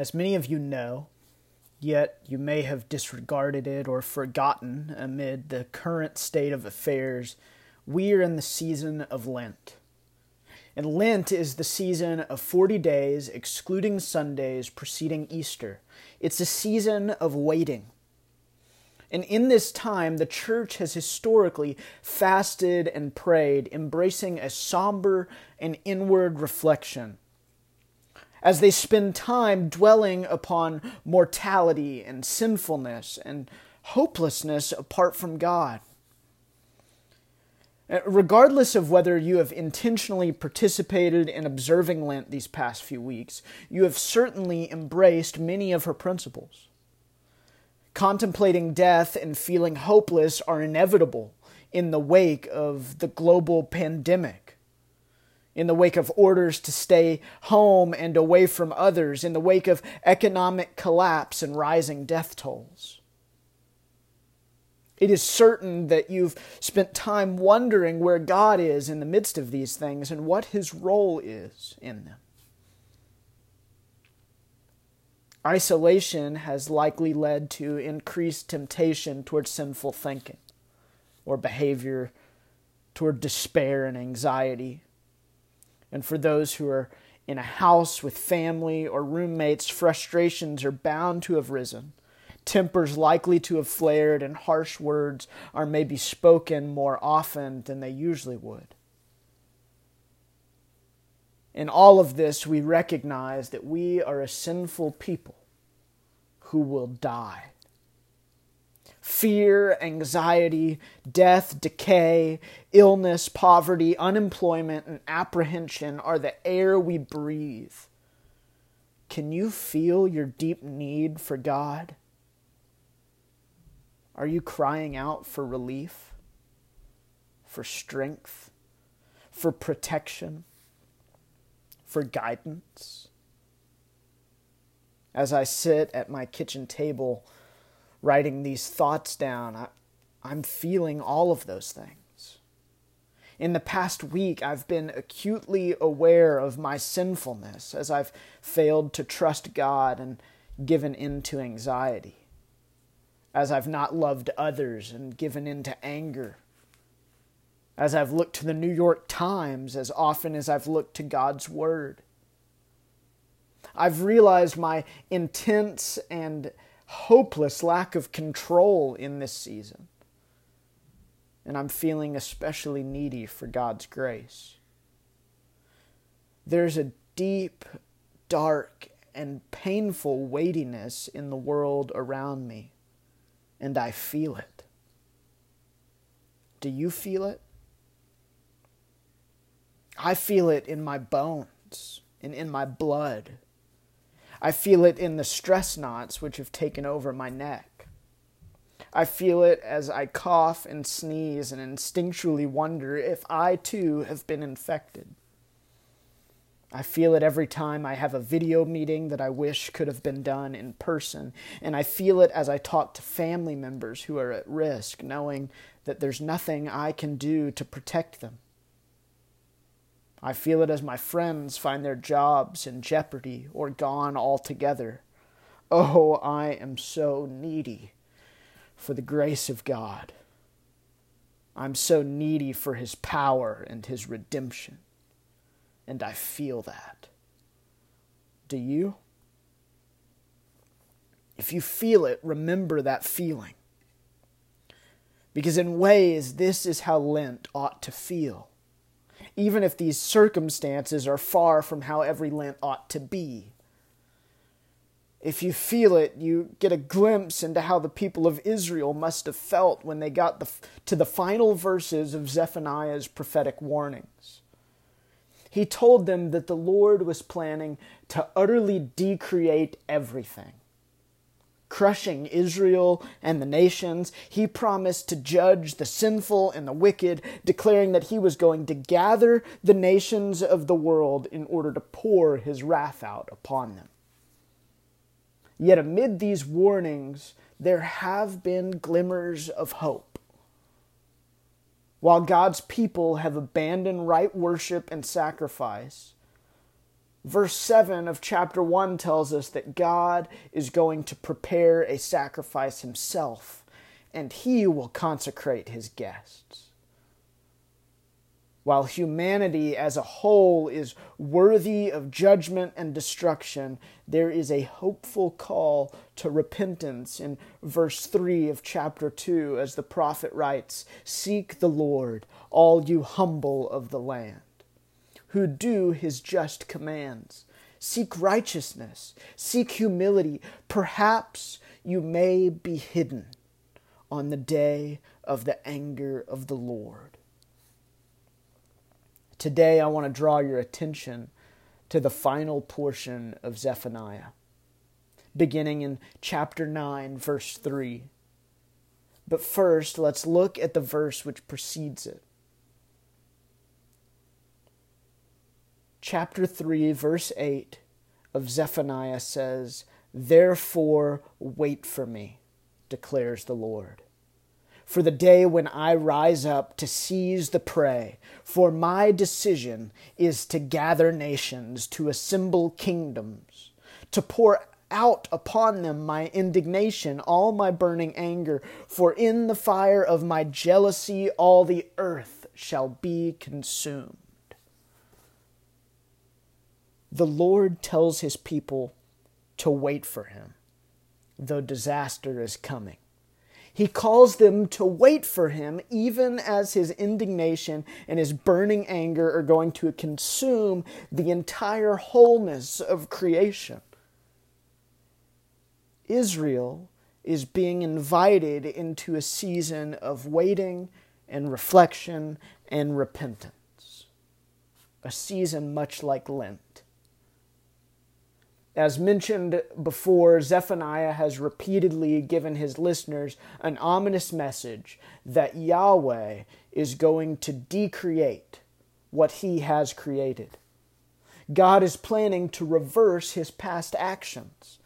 As many of you know, yet you may have disregarded it or forgotten amid the current state of affairs, we are in the season of Lent. And Lent is the season of 40 days, excluding Sundays preceding Easter. It's a season of waiting. And in this time, the church has historically fasted and prayed, embracing a somber and inward reflection as they spend time dwelling upon mortality and sinfulness and hopelessness apart from God. Uh, regardless of whether you have intentionally participated in observing Lent these past few weeks, you have certainly embraced many of her principles. Contemplating death and feeling hopeless are inevitable in the wake of the global pandemic in the wake of orders to stay home and away from others, in the wake of economic collapse and rising death tolls. It is certain that you've spent time wondering where God is in the midst of these things and what his role is in them. Isolation has likely led to increased temptation toward sinful thinking or behavior toward despair and anxiety and for those who are in a house with family or roommates, frustrations are bound to have risen. Tempers likely to have flared, and harsh words are maybe spoken more often than they usually would. In all of this, we recognize that we are a sinful people who will die fear, anxiety, death, decay, illness, poverty, unemployment, and apprehension are the air we breathe. Can you feel your deep need for God? Are you crying out for relief, for strength, for protection, for guidance? As I sit at my kitchen table, writing these thoughts down, I, I'm feeling all of those things. In the past week, I've been acutely aware of my sinfulness as I've failed to trust God and given in to anxiety, as I've not loved others and given in to anger, as I've looked to the New York Times as often as I've looked to God's Word. I've realized my intense and hopeless lack of control in this season. And I'm feeling especially needy for God's grace. There's a deep, dark, and painful weightiness in the world around me, and I feel it. Do you feel it? I feel it in my bones and in my blood I feel it in the stress knots which have taken over my neck. I feel it as I cough and sneeze and instinctually wonder if I too have been infected. I feel it every time I have a video meeting that I wish could have been done in person, and I feel it as I talk to family members who are at risk, knowing that there's nothing I can do to protect them. I feel it as my friends find their jobs in jeopardy or gone altogether. Oh, I am so needy for the grace of God. I'm so needy for His power and His redemption. And I feel that. Do you? If you feel it, remember that feeling. Because in ways, this is how Lent ought to feel even if these circumstances are far from how every Lent ought to be. If you feel it, you get a glimpse into how the people of Israel must have felt when they got the, to the final verses of Zephaniah's prophetic warnings. He told them that the Lord was planning to utterly decreate everything crushing Israel and the nations. He promised to judge the sinful and the wicked, declaring that he was going to gather the nations of the world in order to pour his wrath out upon them. Yet amid these warnings, there have been glimmers of hope. While God's people have abandoned right worship and sacrifice, Verse 7 of chapter 1 tells us that God is going to prepare a sacrifice himself, and he will consecrate his guests. While humanity as a whole is worthy of judgment and destruction, there is a hopeful call to repentance in verse 3 of chapter 2, as the prophet writes Seek the Lord, all you humble of the land who do his just commands. Seek righteousness, seek humility. Perhaps you may be hidden on the day of the anger of the Lord. Today, I want to draw your attention to the final portion of Zephaniah, beginning in chapter 9, verse 3. But first, let's look at the verse which precedes it. Chapter 3, verse 8 of Zephaniah says, Therefore wait for me, declares the Lord. For the day when I rise up to seize the prey, for my decision is to gather nations, to assemble kingdoms, to pour out upon them my indignation, all my burning anger, for in the fire of my jealousy all the earth shall be consumed the Lord tells his people to wait for him, though disaster is coming. He calls them to wait for him, even as his indignation and his burning anger are going to consume the entire wholeness of creation. Israel is being invited into a season of waiting and reflection and repentance, a season much like Lent. As mentioned before, Zephaniah has repeatedly given his listeners an ominous message that Yahweh is going to decreate what he has created. God is planning to reverse his past actions.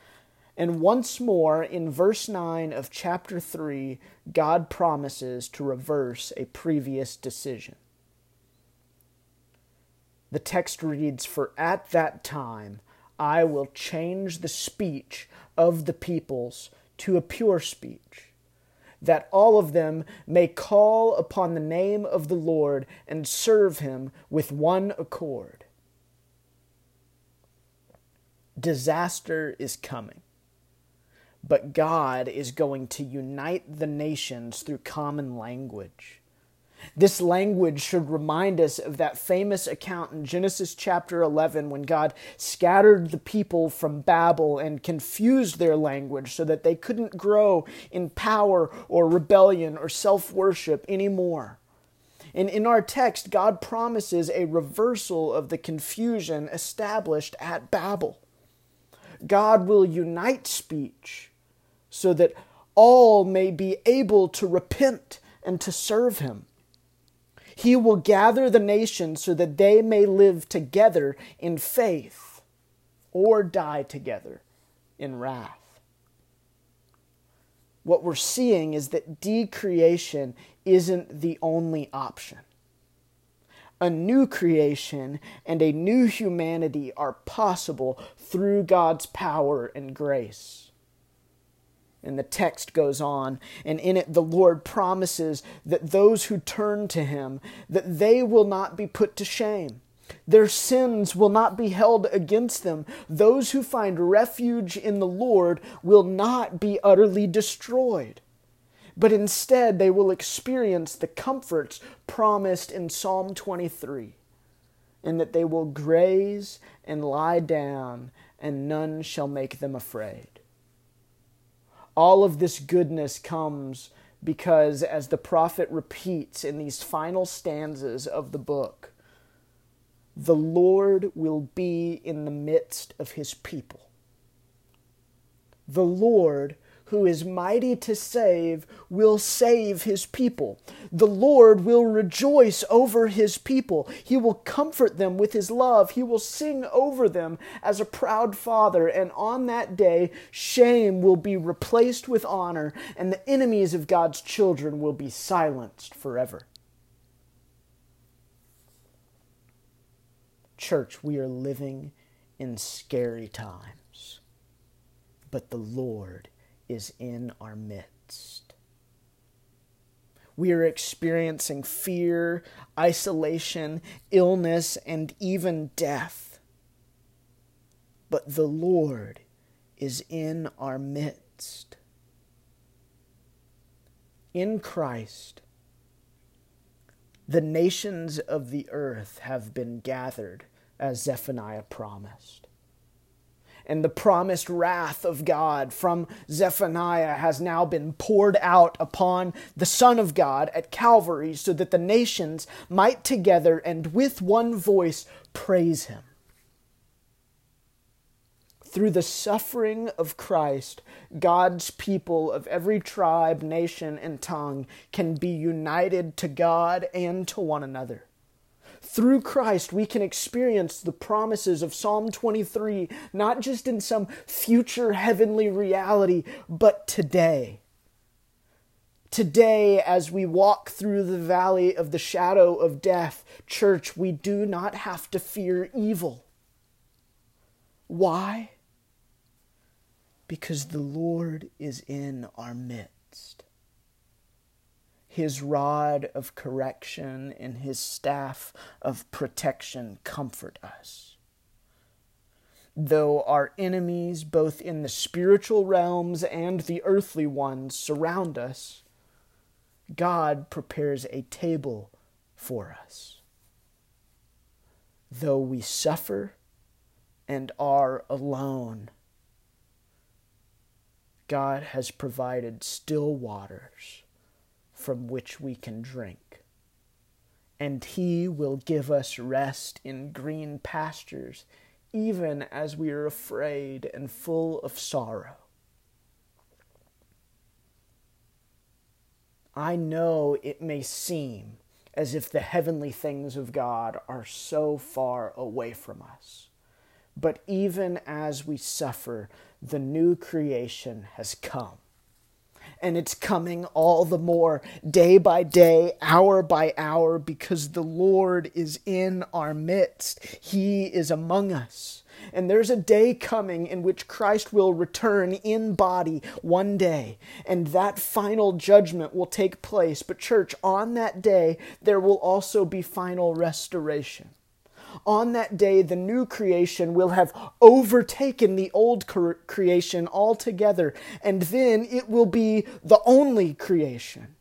And once more, in verse 9 of chapter 3, God promises to reverse a previous decision. The text reads For at that time, I will change the speech of the peoples to a pure speech, that all of them may call upon the name of the Lord and serve him with one accord. Disaster is coming, but God is going to unite the nations through common language. This language should remind us of that famous account in Genesis chapter 11 when God scattered the people from Babel and confused their language so that they couldn't grow in power or rebellion or self worship anymore. And in our text, God promises a reversal of the confusion established at Babel. God will unite speech so that all may be able to repent and to serve Him. He will gather the nations so that they may live together in faith or die together in wrath. What we're seeing is that decreation isn't the only option. A new creation and a new humanity are possible through God's power and grace. And the text goes on, and in it the Lord promises that those who turn to him, that they will not be put to shame. Their sins will not be held against them. Those who find refuge in the Lord will not be utterly destroyed, but instead they will experience the comforts promised in Psalm 23, and that they will graze and lie down, and none shall make them afraid. All of this goodness comes because, as the prophet repeats in these final stanzas of the book, the Lord will be in the midst of his people. The Lord who is mighty to save, will save his people. The Lord will rejoice over his people. He will comfort them with his love. He will sing over them as a proud father. And on that day, shame will be replaced with honor, and the enemies of God's children will be silenced forever. Church, we are living in scary times, but the Lord is in our midst. We are experiencing fear, isolation, illness, and even death. But the Lord is in our midst. In Christ, the nations of the earth have been gathered, as Zephaniah promised. And the promised wrath of God from Zephaniah has now been poured out upon the Son of God at Calvary so that the nations might together and with one voice praise him. Through the suffering of Christ, God's people of every tribe, nation, and tongue can be united to God and to one another. Through Christ, we can experience the promises of Psalm 23, not just in some future heavenly reality, but today. Today, as we walk through the valley of the shadow of death, church, we do not have to fear evil. Why? because the Lord is in our midst. His rod of correction and his staff of protection comfort us. Though our enemies, both in the spiritual realms and the earthly ones, surround us, God prepares a table for us. Though we suffer and are alone, God has provided still waters from which we can drink. And He will give us rest in green pastures, even as we are afraid and full of sorrow. I know it may seem as if the heavenly things of God are so far away from us. But even as we suffer, the new creation has come. And it's coming all the more day by day, hour by hour, because the Lord is in our midst. He is among us. And there's a day coming in which Christ will return in body one day, and that final judgment will take place. But, church, on that day, there will also be final restoration on that day, the new creation will have overtaken the old creation altogether, and then it will be the only creation.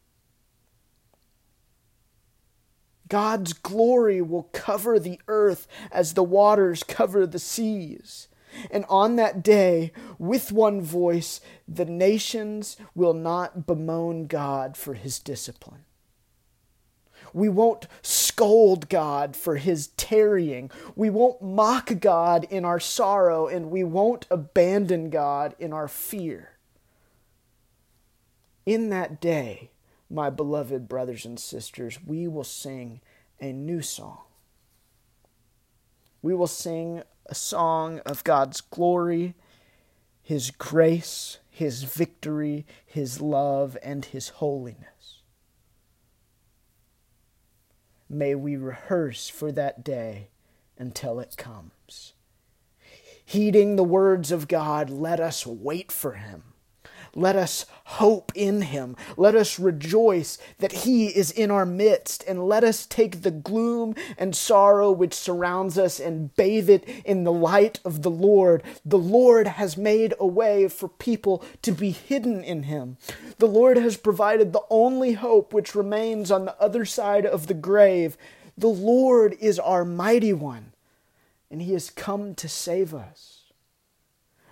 God's glory will cover the earth as the waters cover the seas. And on that day, with one voice, the nations will not bemoan God for his discipline. We won't scold God for his tarrying. We won't mock God in our sorrow, and we won't abandon God in our fear. In that day, my beloved brothers and sisters, we will sing a new song. We will sing a song of God's glory, His grace, His victory, His love, and His holiness. May we rehearse for that day until it comes. Heeding the words of God, let us wait for him. Let us hope in him. Let us rejoice that he is in our midst, and let us take the gloom and sorrow which surrounds us and bathe it in the light of the Lord. The Lord has made a way for people to be hidden in him. The Lord has provided the only hope which remains on the other side of the grave. The Lord is our mighty one, and he has come to save us.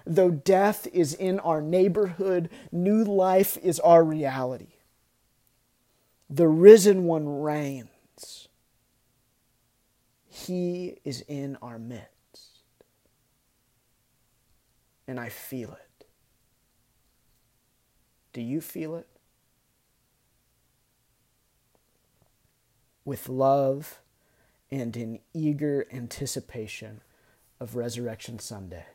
Though death is in our neighborhood, new life is our reality. The risen one reigns. He is in our midst. And I feel it. Do you feel it? With love and in eager anticipation of Resurrection Sunday.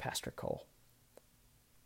Pastor Cole.